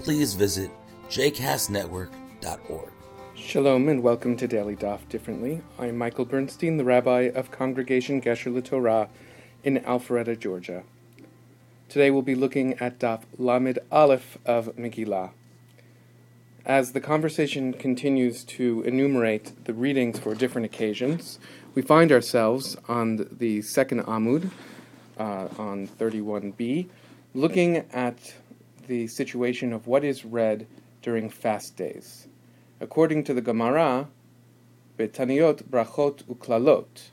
please visit jcastnetwork.org. Shalom and welcome to Daily Daf Differently. I'm Michael Bernstein, the rabbi of Congregation Gesher LaTorah in Alpharetta, Georgia. Today we'll be looking at Daf Lamed Aleph of Megillah. As the conversation continues to enumerate the readings for different occasions, we find ourselves on the second Amud, uh, on 31b, looking at the situation of what is read during fast days. According to the Gemara, Betaniot Brachot Uklalot,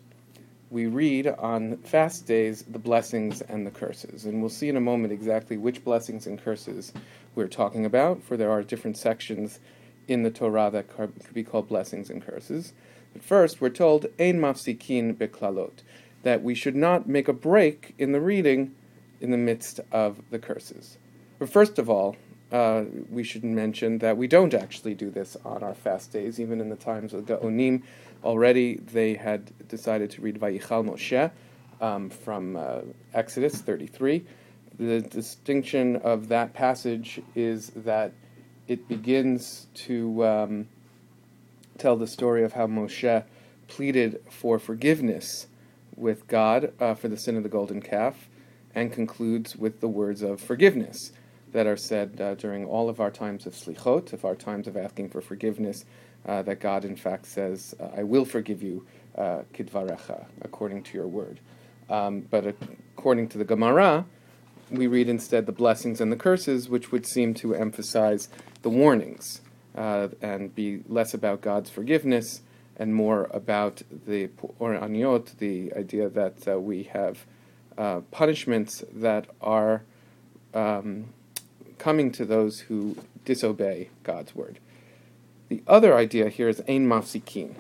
we read on fast days the blessings and the curses. And we'll see in a moment exactly which blessings and curses we're talking about, for there are different sections in the Torah that could be called blessings and curses. But first, we're told, Ein mafsikin beklalot, that we should not make a break in the reading in the midst of the curses. But first of all, uh, we should mention that we don't actually do this on our fast days, even in the times of Gaonim. Already they had decided to read Vayichal Moshe um, from uh, Exodus 33. The distinction of that passage is that it begins to um, tell the story of how Moshe pleaded for forgiveness with God uh, for the sin of the golden calf and concludes with the words of forgiveness that are said uh, during all of our times of slichot, of our times of asking for forgiveness, uh, that God in fact says, uh, I will forgive you, uh, kidvarecha, according to your word. Um, but according to the Gemara, we read instead the blessings and the curses, which would seem to emphasize the warnings uh, and be less about God's forgiveness and more about the or aniot, the idea that we have punishments that are um, coming to those who disobey God's word. The other idea here is ein mafsikin,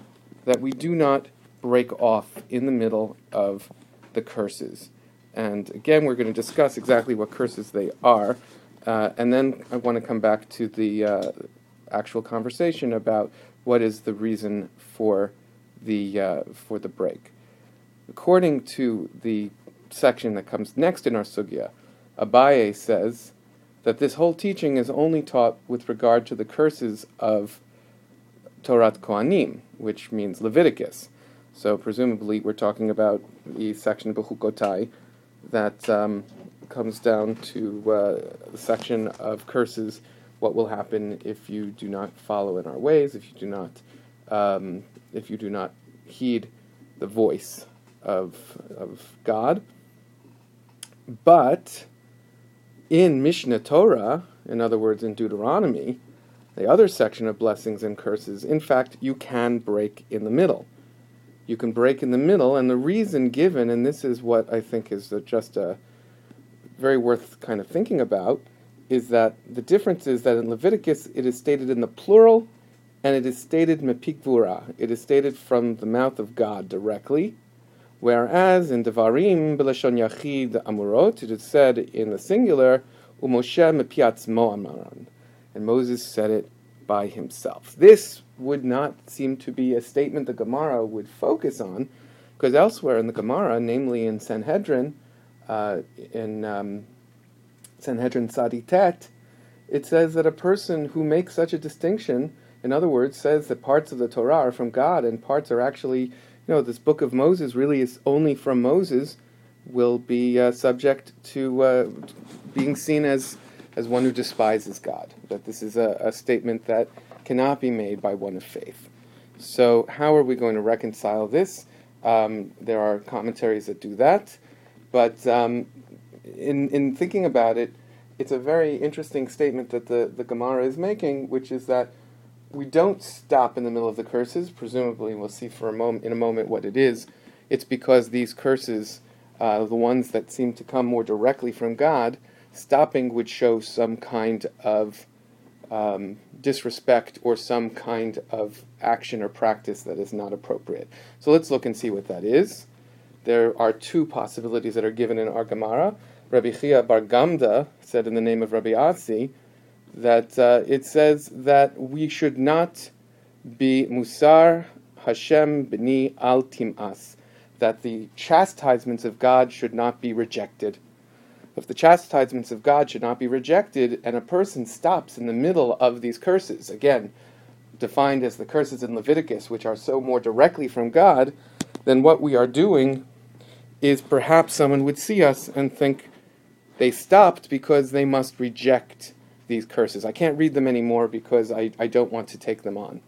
that we do not break off in the middle of the curses. And again, we're going to discuss exactly what curses they are. Uh, and then I want to come back to the uh, actual conversation about what is the reason for the, uh, for the break. According to the section that comes next in our sugya, Abaye says that this whole teaching is only taught with regard to the curses of Torat Kohanim, which means Leviticus. So presumably we're talking about the section of Bechukotai that um, comes down to uh, the section of curses. What will happen if you do not follow in our ways? If you do not, um, if you do not heed the voice of of God. But in Mishnah Torah, in other words, in Deuteronomy, the other section of blessings and curses, in fact, you can break in the middle. You can break in the middle, and the reason given, and this is what I think is just a very worth kind of thinking about, is that the difference is that in Leviticus it is stated in the plural, and it is stated mepikvura. It is stated from the mouth of God directly, Whereas in Devarim, Belashon Yachid Amurot, it is said in the singular, Umoshe mepiatz mo'amaran. And Moses said it by himself. This would not seem to be a statement the Gemara would focus on, because elsewhere in the Gemara, namely in Sanhedrin, uh, in um, Sanhedrin Saditet, it says that a person who makes such a distinction, in other words, says that parts of the Torah are from God and parts are actually you know, this book of Moses really is only from Moses, will be uh, subject to uh, being seen as, as one who despises God. That this is a, a, statement that cannot be made by one of faith. So, how are we going to reconcile this? Um, there are commentaries that do that, but um, in, in thinking about it, it's a very interesting statement that the, the Gemara is making, which is that we don't stop in the middle of the curses. Presumably, we'll see for a moment in a moment what it is. It's because these curses, uh, the ones that seem to come more directly from God, stopping would show some kind of um, disrespect or some kind of action or practice that is not appropriate. So let's look and see what that is. There are two possibilities that are given in our Gemara. Rabbi Chia Bar Gamda said in the name of Rabbi Asi that uh, it says that we should not be musar Hashem b'ni al tim'as, that the chastisements of God should not be rejected. If the chastisements of God should not be rejected, and a person stops in the middle of these curses, again, defined as the curses in Leviticus, which are so more directly from God, then what we are doing is perhaps someone would see us and think they stopped because they must reject these curses. I can't read them anymore because I, I don't want to take them on.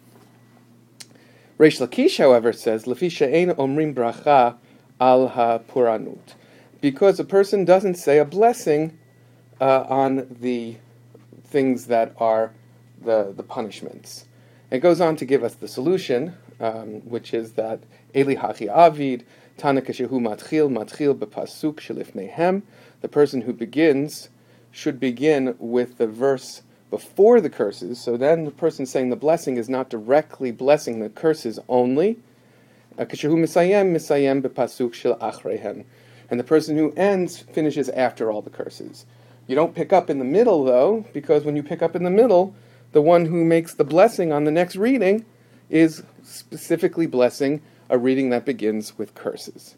Reish Lakish, however, says, Lefisha ein omrim bracha al ha-puranut. Because a person doesn't say a blessing uh, on the things that are the, the punishments. It goes on to give us the solution, um, which is that Eli Hachi Avid, Tana Keshehu Matchil, Matchil Bepasuk Shelifnehem. The person who begins should begin with the verse before the curses. So then the person saying the blessing is not directly blessing the curses only. And the person who ends finishes after all the curses. You don't pick up in the middle, though, because when you pick up in the middle, the one who makes the blessing on the next reading is specifically blessing a reading that begins with curses.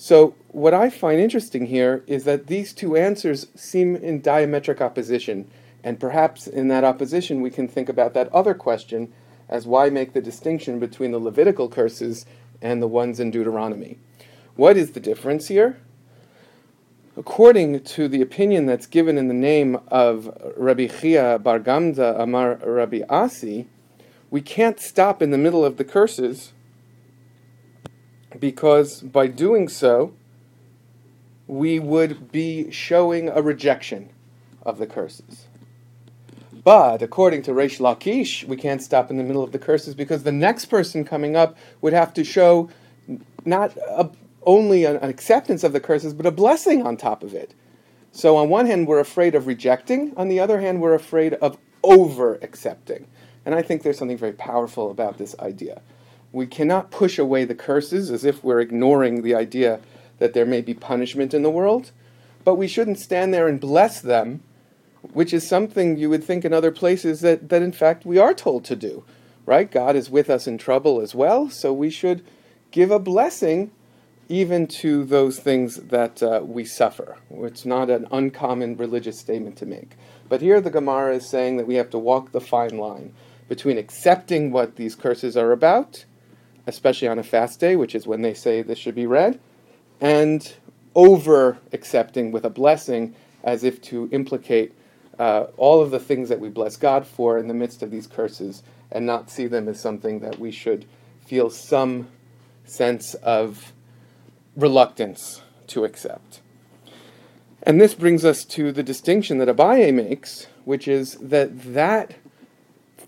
So, what I find interesting here is that these two answers seem in diametric opposition and perhaps in that opposition, we can think about that other question as why make the distinction between the Levitical curses and the ones in Deuteronomy? What is the difference here? According to the opinion that's given in the name of Rabbi Chia Bar Gamda Amar Rabbi Asi, we can't stop in the middle of the curses because by doing so, we would be showing a rejection of the curses. But according to Reish Lakish, we can't stop in the middle of the curses because the next person coming up would have to show not a, only an, an acceptance of the curses, but a blessing on top of it. So on one hand, we're afraid of rejecting. On the other hand, we're afraid of over accepting. And I think there's something very powerful about this idea. We cannot push away the curses as if we're ignoring the idea that there may be punishment in the world, but we shouldn't stand there and bless them which is something you would think in other places that, that in fact we are told to do. Right? God is with us in trouble as well, so we should give a blessing even to those things that uh, we suffer. It's not an uncommon religious statement to make. But here the Gemara is saying that we have to walk the fine line between accepting what these curses are about, especially on a fast day, which is when they say this should be read, and over accepting with a blessing as if to implicate uh, all of the things that we bless God for in the midst of these curses and not see them as something that we should feel some sense of reluctance to accept. And this brings us to the distinction that Abaye makes, which is that that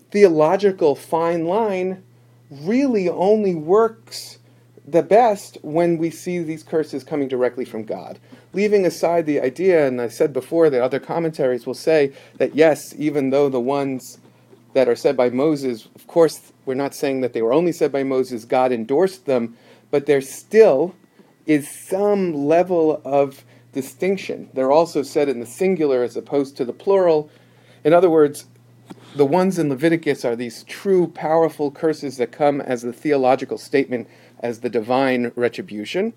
theological fine line really only works the best when we see these curses coming directly from God leaving aside the idea, and I said before that other commentaries will say that yes, even though the ones that are said by Moses, of course, we're not saying that they were only said by Moses, God endorsed them, but there still is some level of distinction. They're also said in the singular as opposed to the plural. In other words, the ones in Leviticus are these true, powerful curses that come as the theological statement, as the divine retribution.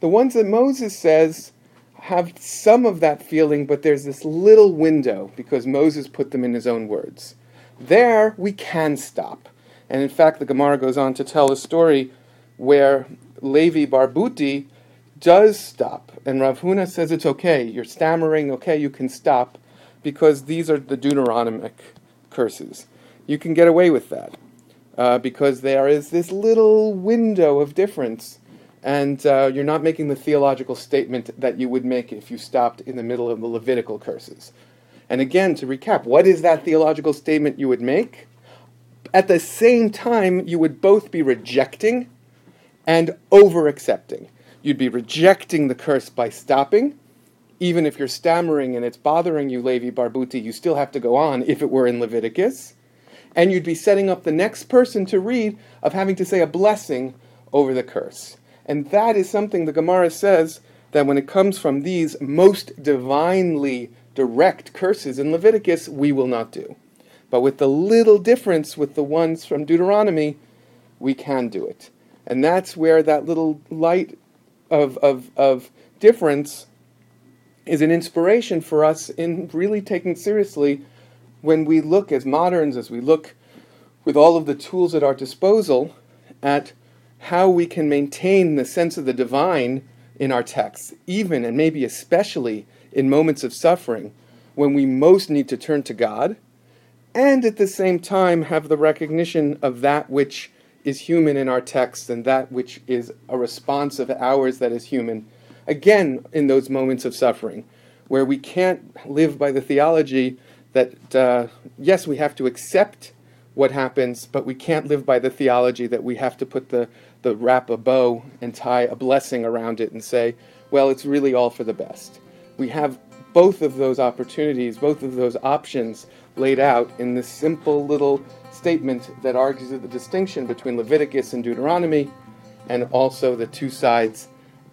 The ones that Moses says have some of that feeling, but there's this little window because Moses put them in his own words. There, we can stop. And in fact, the Gemara goes on to tell a story where Levi bar Buti does stop. And Rav Huna says it's okay. You're stammering, okay, you can stop because these are the Deuteronomic curses. You can get away with that uh, because there is this little window of difference and uh, you're not making the theological statement that you would make if you stopped in the middle of the Levitical curses. And again, to recap, what is that theological statement you would make? At the same time, you would both be rejecting and over accepting. You'd be rejecting the curse by stopping, even if you're stammering and it's bothering you, Levi bar Buti, you still have to go on if it were in Leviticus. And you'd be setting up the next person to read of having to say a blessing over the curse. And that is something the Gemara says that when it comes from these most divinely direct curses in Leviticus, we will not do. But with the little difference with the ones from Deuteronomy, we can do it. And that's where that little light of, of, of difference is an inspiration for us in really taking seriously when we look as moderns, as we look with all of the tools at our disposal at how we can maintain the sense of the divine in our texts, even and maybe especially in moments of suffering when we most need to turn to God, and at the same time have the recognition of that which is human in our texts and that which is a response of ours that is human again in those moments of suffering, where we can't live by the theology that, uh, yes, we have to accept what happens, but we can't live by the theology that we have to put the, the wrap a bow and tie a blessing around it and say, well, it's really all for the best. We have both of those opportunities, both of those options laid out in this simple little statement that argues the distinction between Leviticus and Deuteronomy and also the two sides